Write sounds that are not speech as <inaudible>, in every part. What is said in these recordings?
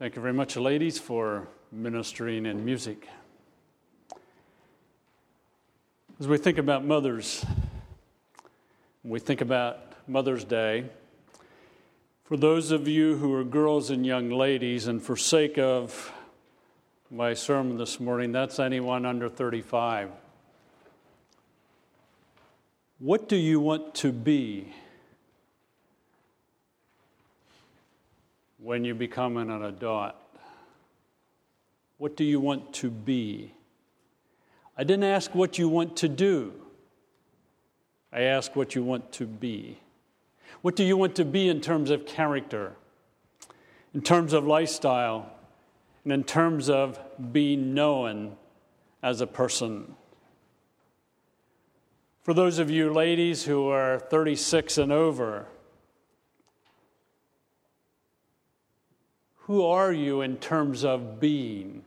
Thank you very much, ladies, for ministering in music. As we think about mothers, we think about Mother's Day. For those of you who are girls and young ladies, and for sake of my sermon this morning, that's anyone under 35. What do you want to be when you become an adult? What do you want to be? I didn't ask what you want to do. I ask what you want to be. What do you want to be in terms of character, in terms of lifestyle, and in terms of being known as a person? For those of you ladies who are 36 and over, who are you in terms of being?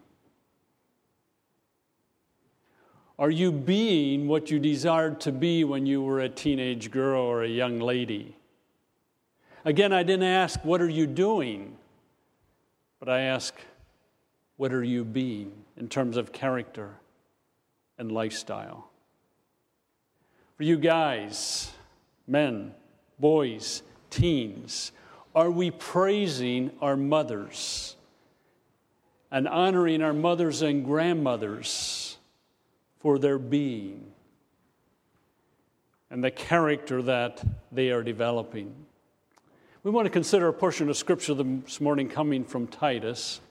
Are you being what you desired to be when you were a teenage girl or a young lady? Again, I didn't ask, What are you doing? But I ask, What are you being in terms of character and lifestyle? For you guys, men, boys, teens, are we praising our mothers and honoring our mothers and grandmothers for their being and the character that they are developing? We want to consider a portion of scripture this morning coming from Titus.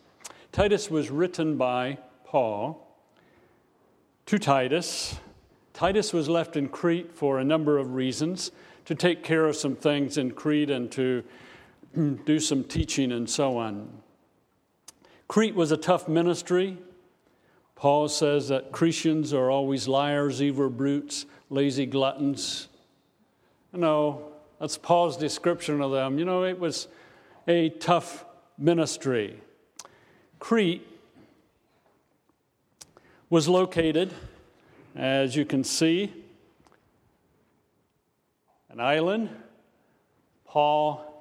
Titus was written by Paul to Titus Titus was left in Crete for a number of reasons to take care of some things in Crete and to do some teaching and so on. Crete was a tough ministry. Paul says that Cretians are always liars, evil brutes, lazy gluttons. No, that's Paul's description of them. You know, it was a tough ministry. Crete was located as you can see, an island. Paul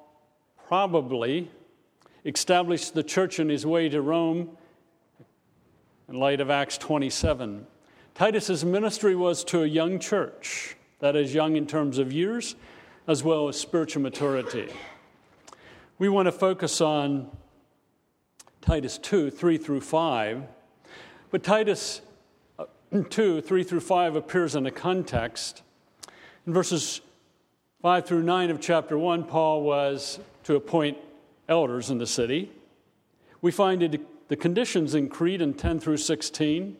probably established the church on his way to Rome in light of Acts 27. Titus's ministry was to a young church, that is, young in terms of years as well as spiritual maturity. We want to focus on Titus 2 3 through 5. But Titus uh, 2, 3 through 5 appears in a context. In verses 5 through 9 of chapter 1, Paul was to appoint elders in the city. We find the conditions in Crete in 10 through 16.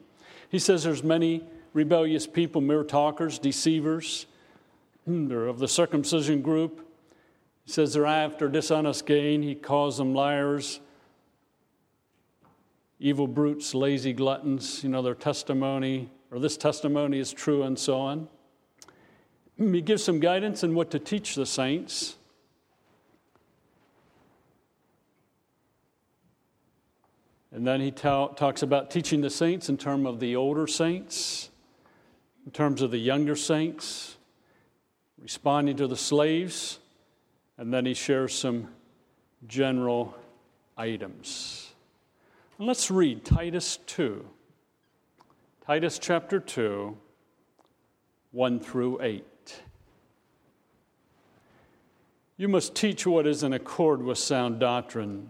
He says there's many rebellious people, mere talkers, deceivers. Hmm, they're of the circumcision group. He says they're after dishonest gain. He calls them liars, evil brutes, lazy gluttons, you know, their testimony, or this testimony is true, and so on. He gives some guidance in what to teach the saints. And then he ta- talks about teaching the saints in terms of the older saints, in terms of the younger saints, responding to the slaves, and then he shares some general items. Let's read Titus 2. Titus chapter 2, 1 through 8. You must teach what is in accord with sound doctrine.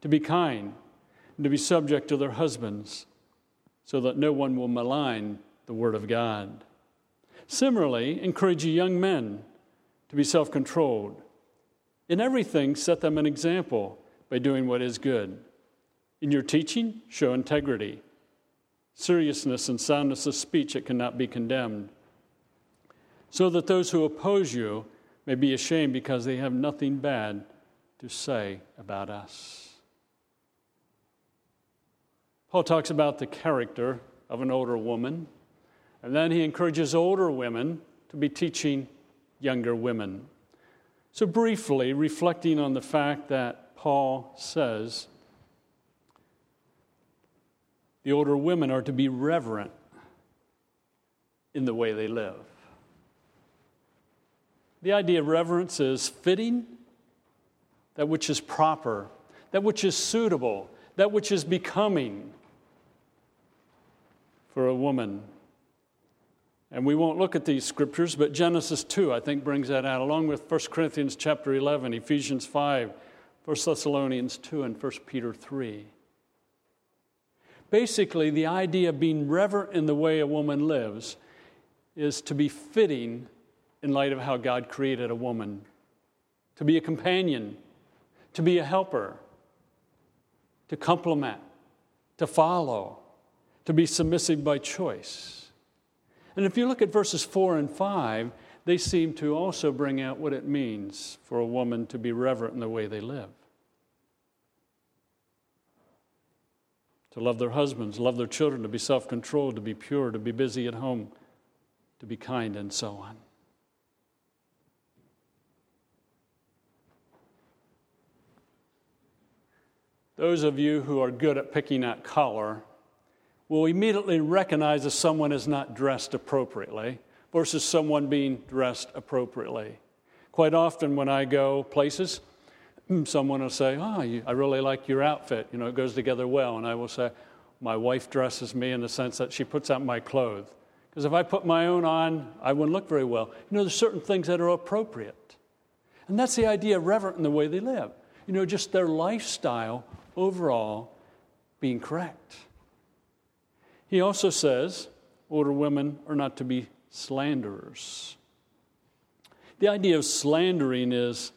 to be kind, and to be subject to their husbands, so that no one will malign the word of God. Similarly, encourage young men to be self controlled. In everything, set them an example by doing what is good. In your teaching, show integrity, seriousness, and soundness of speech that cannot be condemned, so that those who oppose you may be ashamed because they have nothing bad to say about us. Paul talks about the character of an older woman, and then he encourages older women to be teaching younger women. So, briefly, reflecting on the fact that Paul says the older women are to be reverent in the way they live. The idea of reverence is fitting, that which is proper, that which is suitable, that which is becoming for a woman. And we won't look at these scriptures, but Genesis 2, I think, brings that out, along with 1 Corinthians chapter 11, Ephesians 5, 1 Thessalonians 2, and 1 Peter 3. Basically, the idea of being reverent in the way a woman lives is to be fitting in light of how God created a woman, to be a companion, to be a helper, to complement, to follow, to be submissive by choice. And if you look at verses 4 and 5, they seem to also bring out what it means for a woman to be reverent in the way they live. To love their husbands, love their children, to be self controlled, to be pure, to be busy at home, to be kind, and so on. Those of you who are good at picking out color will immediately recognize if someone is not dressed appropriately versus someone being dressed appropriately. Quite often, when I go places, hmm, someone will say, Oh, I really like your outfit. You know, it goes together well. And I will say, My wife dresses me in the sense that she puts out my clothes. Because if I put my own on, I wouldn't look very well. You know, there's certain things that are appropriate. And that's the idea of reverent in the way they live. You know, just their lifestyle overall being correct. He also says older women are not to be slanderers. The idea of slandering is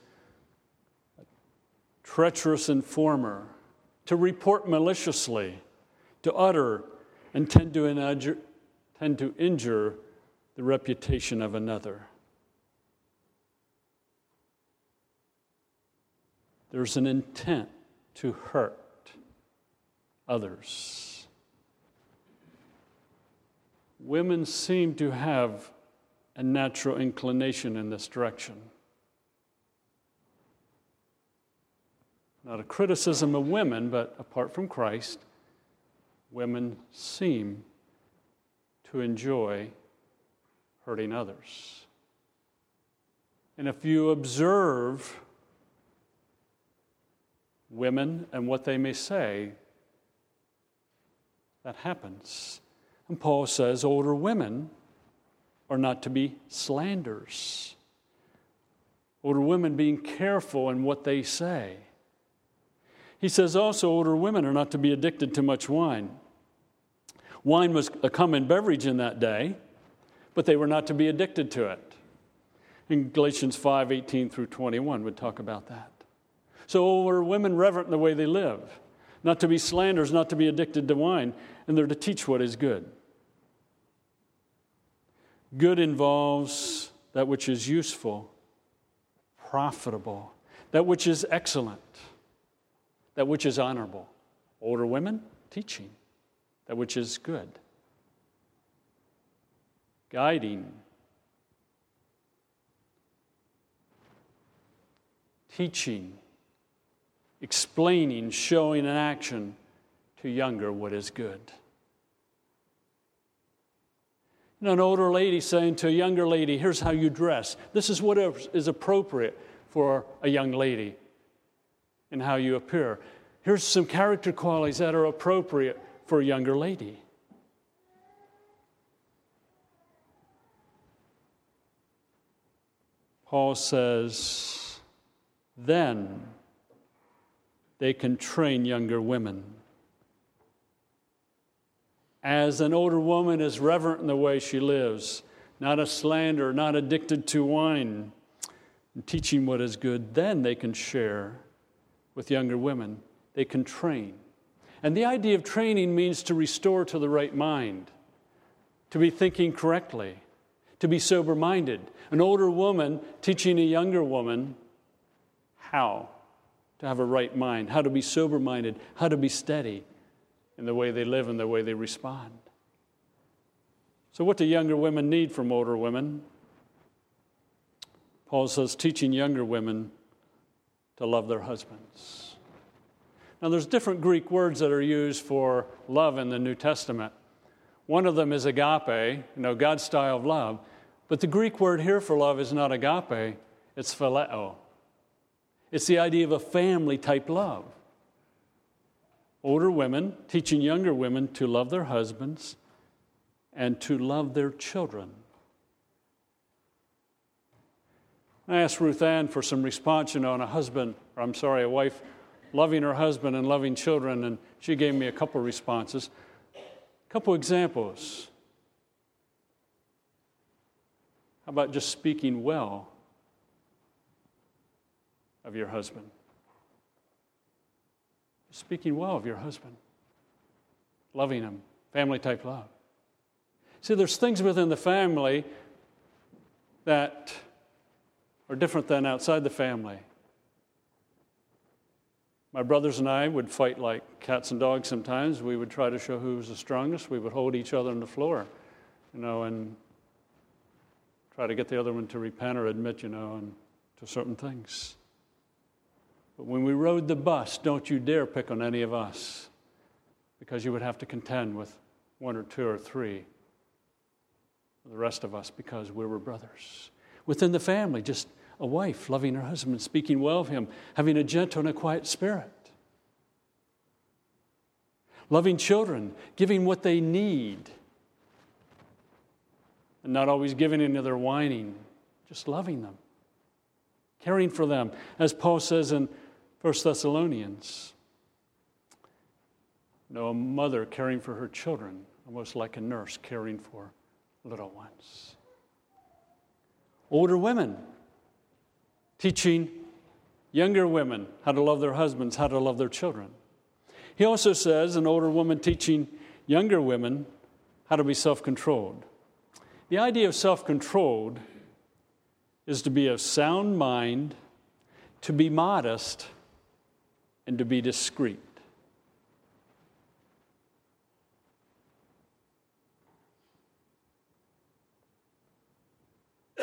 treacherous informer, to report maliciously, to utter and tend to injure, tend to injure the reputation of another. There's an intent to hurt others. Women seem to have a natural inclination in this direction. Not a criticism of women, but apart from Christ, women seem to enjoy hurting others. And if you observe women and what they may say, that happens. And Paul says older women are not to be slanders. Older women being careful in what they say. He says also older women are not to be addicted to much wine. Wine was a common beverage in that day, but they were not to be addicted to it. In Galatians 5 18 through 21 would talk about that. So were women reverent in the way they live, not to be slanderers, not to be addicted to wine, and they're to teach what is good. Good involves that which is useful, profitable, that which is excellent, that which is honorable. Older women, teaching that which is good, guiding, teaching explaining, showing in action to younger what is good. You know, an older lady saying to a younger lady, Here's how you dress. This is what is appropriate for a young lady and how you appear. Here's some character qualities that are appropriate for a younger lady. Paul says, Then they can train younger women. As an older woman is reverent in the way she lives, not a slanderer, not addicted to wine, and teaching what is good, then they can share with younger women. They can train. And the idea of training means to restore to the right mind, to be thinking correctly, to be sober minded. An older woman teaching a younger woman how to have a right mind, how to be sober minded, how to be steady in the way they live and the way they respond. So, what do younger women need from older women? Paul says, teaching younger women to love their husbands. Now, there's different Greek words that are used for love in the New Testament. One of them is agape, you know, God's style of love. But the Greek word here for love is not agape, it's phileo. It's the idea of a family type love. Older women teaching younger women to love their husbands and to love their children. I asked Ruth Ann for some response, you know, on a husband, or I'm sorry, a wife loving her husband and loving children, and she gave me a couple responses. A couple examples. How about just speaking well of your husband? Speaking well of your husband, loving him, family type love. See, there's things within the family that are different than outside the family. My brothers and I would fight like cats and dogs sometimes. We would try to show who was the strongest. We would hold each other on the floor, you know, and try to get the other one to repent or admit, you know, and to certain things. But when we rode the bus, don't you dare pick on any of us because you would have to contend with one or two or three the rest of us because we were brothers. Within the family, just a wife loving her husband, speaking well of him, having a gentle and a quiet spirit. Loving children, giving what they need, and not always giving into their whining, just loving them, caring for them, as Paul says in 1 Thessalonians. You know, a mother caring for her children, almost like a nurse caring for little ones. Older women teaching younger women how to love their husbands, how to love their children. He also says an older woman teaching younger women how to be self controlled. The idea of self controlled is to be of sound mind, to be modest, and to be discreet.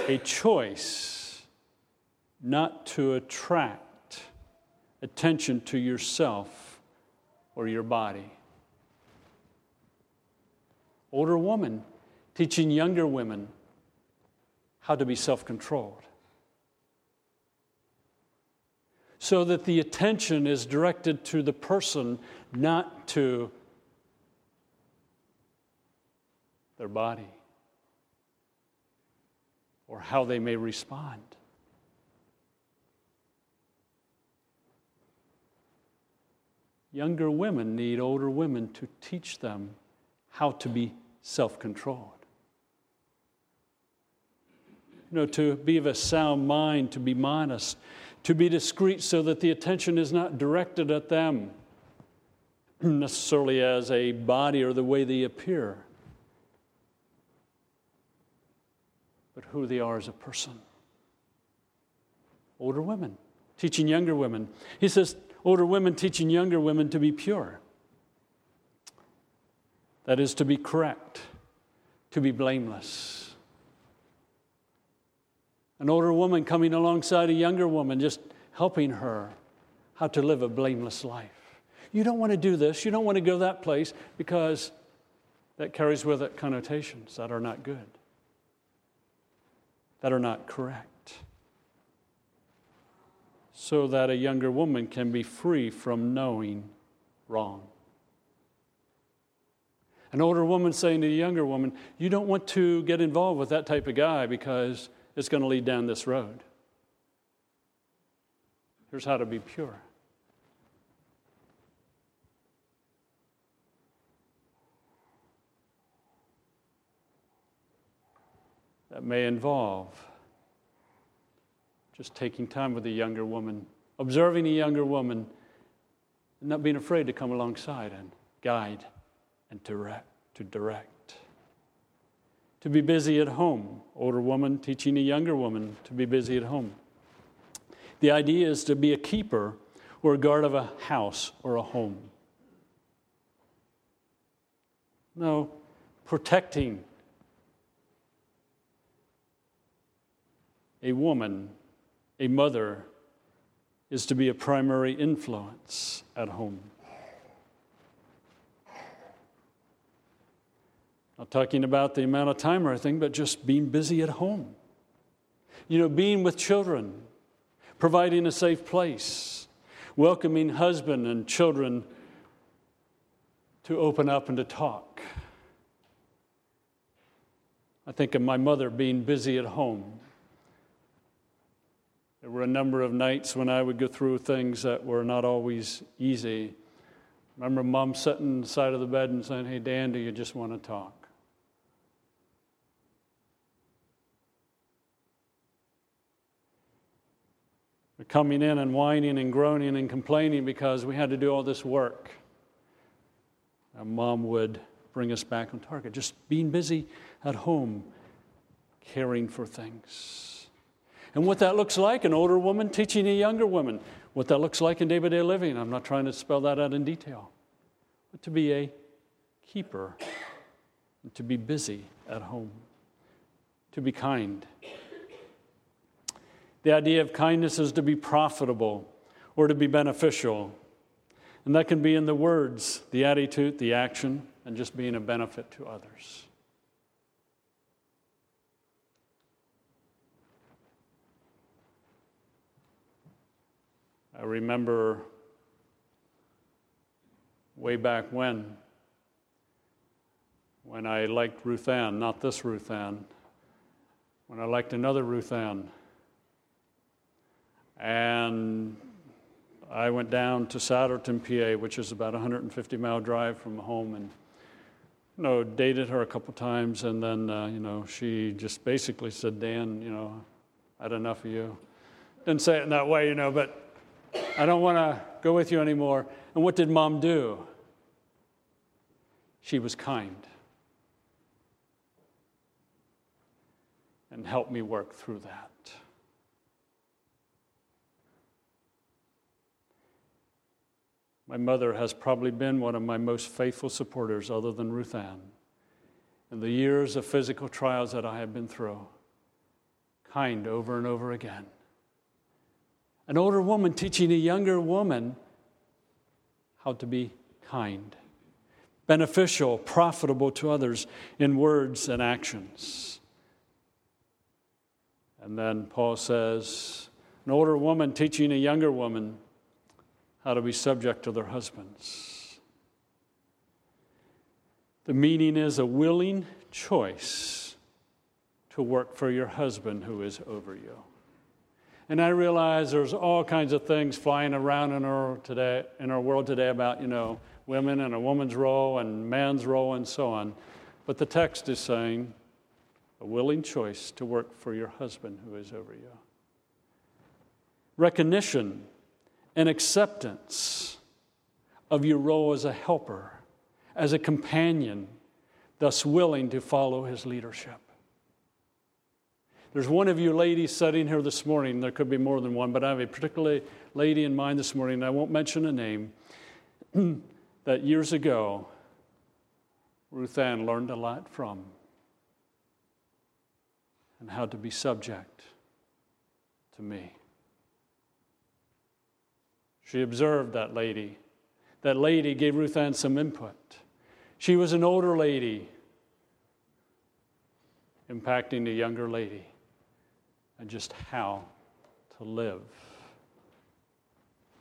A choice not to attract attention to yourself or your body. Older woman teaching younger women how to be self controlled. So that the attention is directed to the person, not to their body or how they may respond. Younger women need older women to teach them how to be self controlled. You know, to be of a sound mind, to be modest, to be discreet so that the attention is not directed at them <clears throat> necessarily as a body or the way they appear, but who they are as a person. Older women teaching younger women. He says, older women teaching younger women to be pure. That is, to be correct, to be blameless. An older woman coming alongside a younger woman, just helping her how to live a blameless life. You don't want to do this, you don't want to go that place because that carries with it connotations that are not good, that are not correct so that a younger woman can be free from knowing wrong. An older woman saying to a younger woman, You don't want to get involved with that type of guy because it's going to lead down this road. Here's how to be pure. That may involve just taking time with a younger woman, observing a younger woman, and not being afraid to come alongside and guide and direct, to direct. To be busy at home, older woman teaching a younger woman to be busy at home. The idea is to be a keeper or a guard of a house or a home. No, protecting a woman, a mother, is to be a primary influence at home. Not talking about the amount of time or anything, but just being busy at home. You know, being with children, providing a safe place, welcoming husband and children to open up and to talk. I think of my mother being busy at home. There were a number of nights when I would go through things that were not always easy. I remember mom sitting on the side of the bed and saying, Hey, Dan, do you just want to talk? Coming in and whining and groaning and complaining because we had to do all this work. And mom would bring us back on target, just being busy at home, caring for things. And what that looks like, an older woman teaching a younger woman, what that looks like in day by day living. I'm not trying to spell that out in detail, but to be a keeper, to be busy at home, to be kind the idea of kindness is to be profitable or to be beneficial. And that can be in the words, the attitude, the action, and just being a benefit to others. I remember way back when, when I liked Ruth Ann, not this Ruth Ann, when I liked another Ruth Ann. And I went down to Souderton, PA, which is about a 150 mile drive from home, and you know, dated her a couple times, and then uh, you know, she just basically said, "Dan, you know, I had enough of you." Didn't say it in that way, you know, but I don't want to go with you anymore. And what did mom do? She was kind and helped me work through that. My mother has probably been one of my most faithful supporters, other than Ruth Ann, in the years of physical trials that I have been through. Kind over and over again. An older woman teaching a younger woman how to be kind, beneficial, profitable to others in words and actions. And then Paul says, an older woman teaching a younger woman how to be subject to their husbands. The meaning is a willing choice to work for your husband who is over you. And I realize there's all kinds of things flying around in our today in our world today about, you know, women and a woman's role and man's role and so on. But the text is saying a willing choice to work for your husband who is over you. Recognition and acceptance of your role as a helper, as a companion, thus willing to follow his leadership. There's one of you ladies sitting here this morning, there could be more than one, but I have a particular lady in mind this morning, I won't mention a name, <clears throat> that years ago, Ruth Ann learned a lot from and how to be subject to me. She observed that lady. That lady gave Ruth Ann some input. She was an older lady impacting a younger lady and just how to live,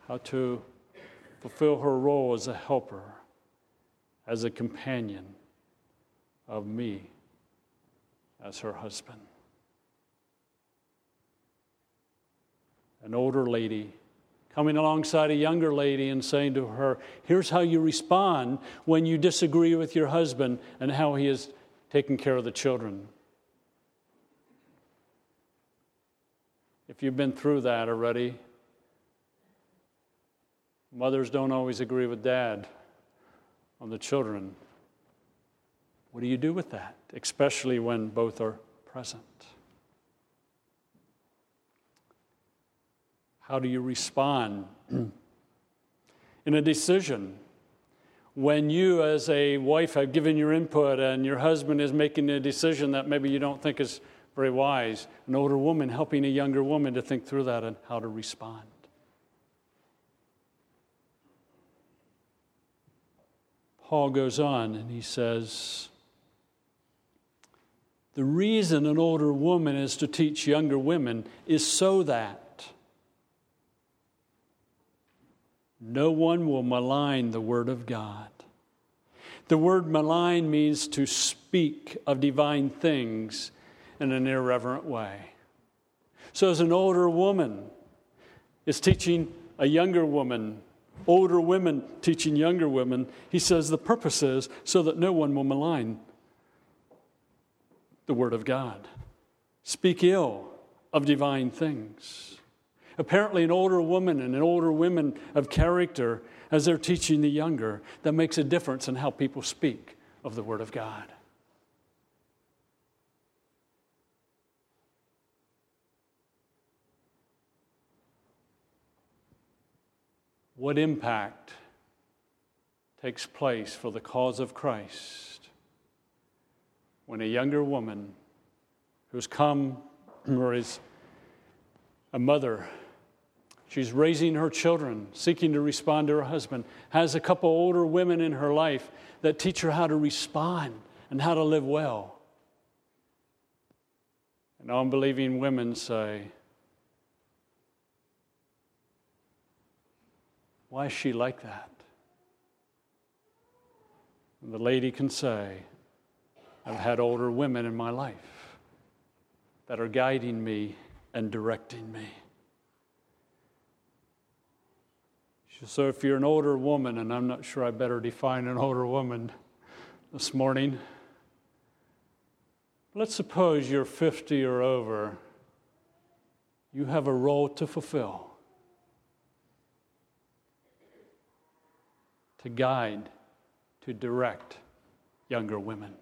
how to fulfill her role as a helper, as a companion of me as her husband. An older lady coming alongside a younger lady and saying to her, Here's how you respond when you disagree with your husband and how he is taking care of the children. If you've been through that already, mothers don't always agree with dad on the children. What do you do with that, especially when both are present? How do you respond? In a decision, when you, as a wife, have given your input and your husband is making a decision that maybe you don't think is very wise, an older woman helping a younger woman to think through that and how to respond. Paul goes on and he says, The reason an older woman is to teach younger women is so that no one will malign the Word of God. The word malign means to speak of divine things in an irreverent way. So, as an older woman is teaching a younger woman, older women teaching younger women, he says the purpose is so that no one will malign the Word of God, speak ill of divine things. Apparently, an older woman and an older woman of character, as they're teaching the younger, that makes a difference in how people speak of the Word of God. What impact takes place for the cause of Christ when a younger woman who's come or is a mother She's raising her children, seeking to respond to her husband, has a couple older women in her life that teach her how to respond and how to live well. And unbelieving women say, Why is she like that? And the lady can say, I've had older women in my life that are guiding me and directing me. So, if you're an older woman, and I'm not sure I better define an older woman this morning, let's suppose you're 50 or over, you have a role to fulfill to guide, to direct younger women.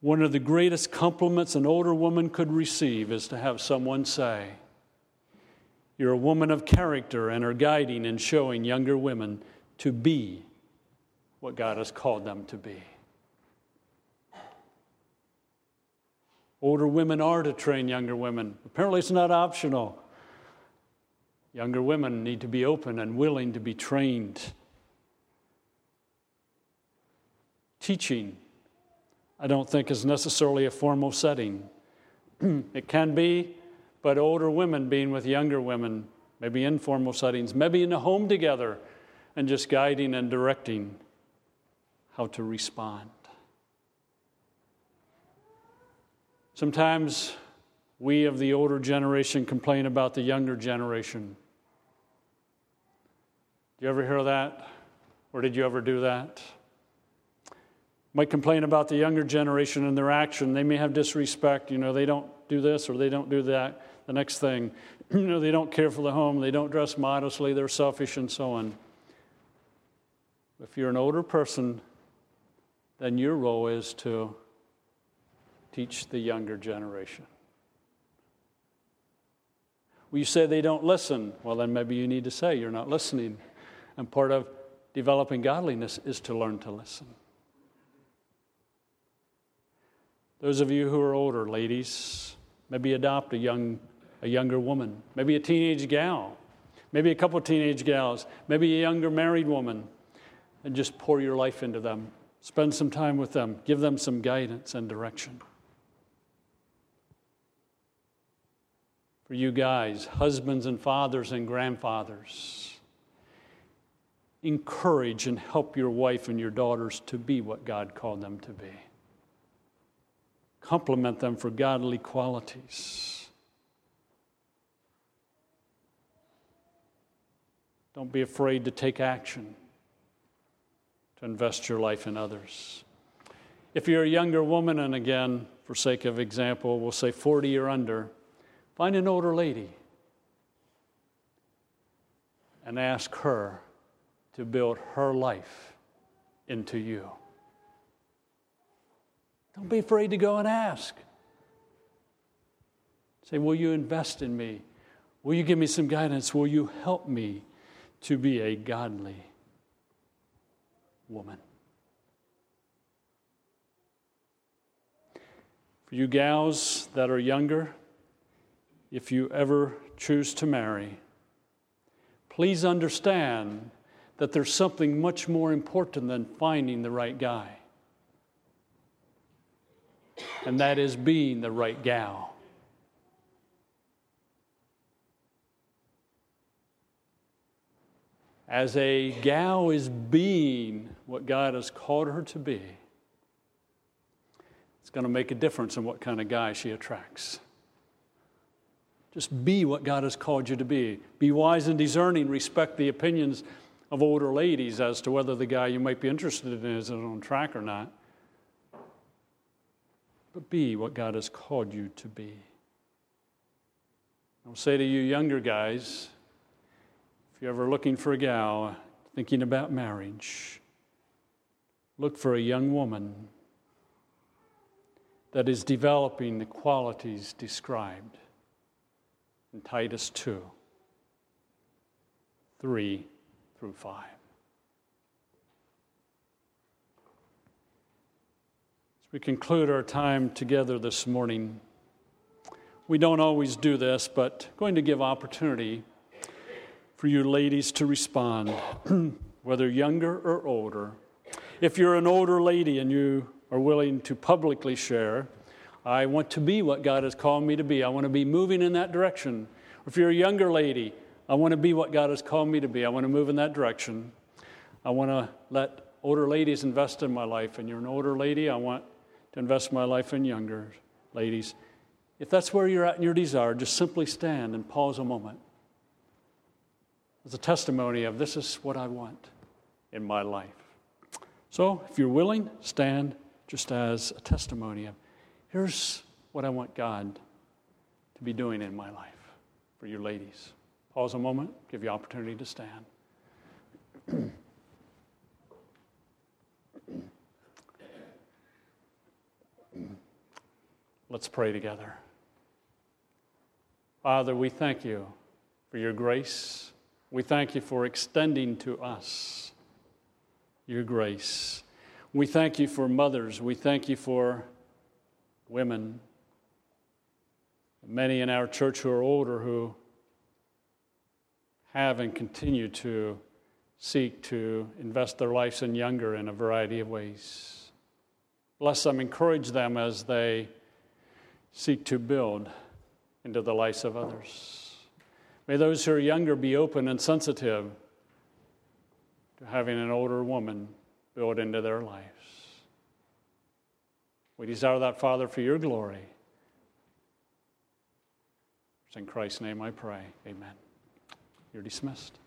One of the greatest compliments an older woman could receive is to have someone say, you're a woman of character and are guiding and showing younger women to be what God has called them to be. Older women are to train younger women. Apparently, it's not optional. Younger women need to be open and willing to be trained. Teaching, I don't think, is necessarily a formal setting. <clears throat> it can be, but older women being with younger women, maybe informal settings, maybe in a home together, and just guiding and directing how to respond. Sometimes we of the older generation complain about the younger generation. Do you ever hear that? Or did you ever do that? Might complain about the younger generation and their action. They may have disrespect. You know, they don't do this or they don't do that. The next thing, <clears throat> you know, they don't care for the home, they don't dress modestly, they're selfish, and so on. If you're an older person, then your role is to teach the younger generation. Well, you say they don't listen. Well, then maybe you need to say you're not listening. And part of developing godliness is to learn to listen. Those of you who are older, ladies, maybe adopt a young a younger woman, maybe a teenage gal, maybe a couple teenage gals, maybe a younger married woman, and just pour your life into them. Spend some time with them, give them some guidance and direction. For you guys, husbands and fathers and grandfathers, encourage and help your wife and your daughters to be what God called them to be. Compliment them for godly qualities. Don't be afraid to take action, to invest your life in others. If you're a younger woman, and again, for sake of example, we'll say 40 or under, find an older lady and ask her to build her life into you. Don't be afraid to go and ask. Say, Will you invest in me? Will you give me some guidance? Will you help me to be a godly woman. For you gals that are younger, if you ever choose to marry, please understand that there's something much more important than finding the right guy, and that is being the right gal. As a gal is being what God has called her to be, it's going to make a difference in what kind of guy she attracts. Just be what God has called you to be. Be wise and discerning. Respect the opinions of older ladies as to whether the guy you might be interested in is on track or not. But be what God has called you to be. I'll say to you, younger guys, if you're ever looking for a gal, thinking about marriage, look for a young woman that is developing the qualities described in Titus 2 3 through 5. As we conclude our time together this morning, we don't always do this, but going to give opportunity for you ladies to respond, <clears throat> whether younger or older. If you're an older lady and you are willing to publicly share, I want to be what God has called me to be. I want to be moving in that direction. If you're a younger lady, I want to be what God has called me to be. I want to move in that direction. I want to let older ladies invest in my life. And you're an older lady, I want to invest my life in younger ladies. If that's where you're at in your desire, just simply stand and pause a moment as a testimony of this is what I want in my life. So if you're willing, stand just as a testimony of here's what I want God to be doing in my life for you ladies. Pause a moment, give you opportunity to stand. Let's pray together. Father, we thank you for your grace. We thank you for extending to us your grace. We thank you for mothers. We thank you for women. Many in our church who are older who have and continue to seek to invest their lives in younger in a variety of ways. Bless them, encourage them as they seek to build into the lives of others. May those who are younger be open and sensitive to having an older woman built into their lives. We desire that, Father, for your glory. It's in Christ's name I pray. Amen. You're dismissed.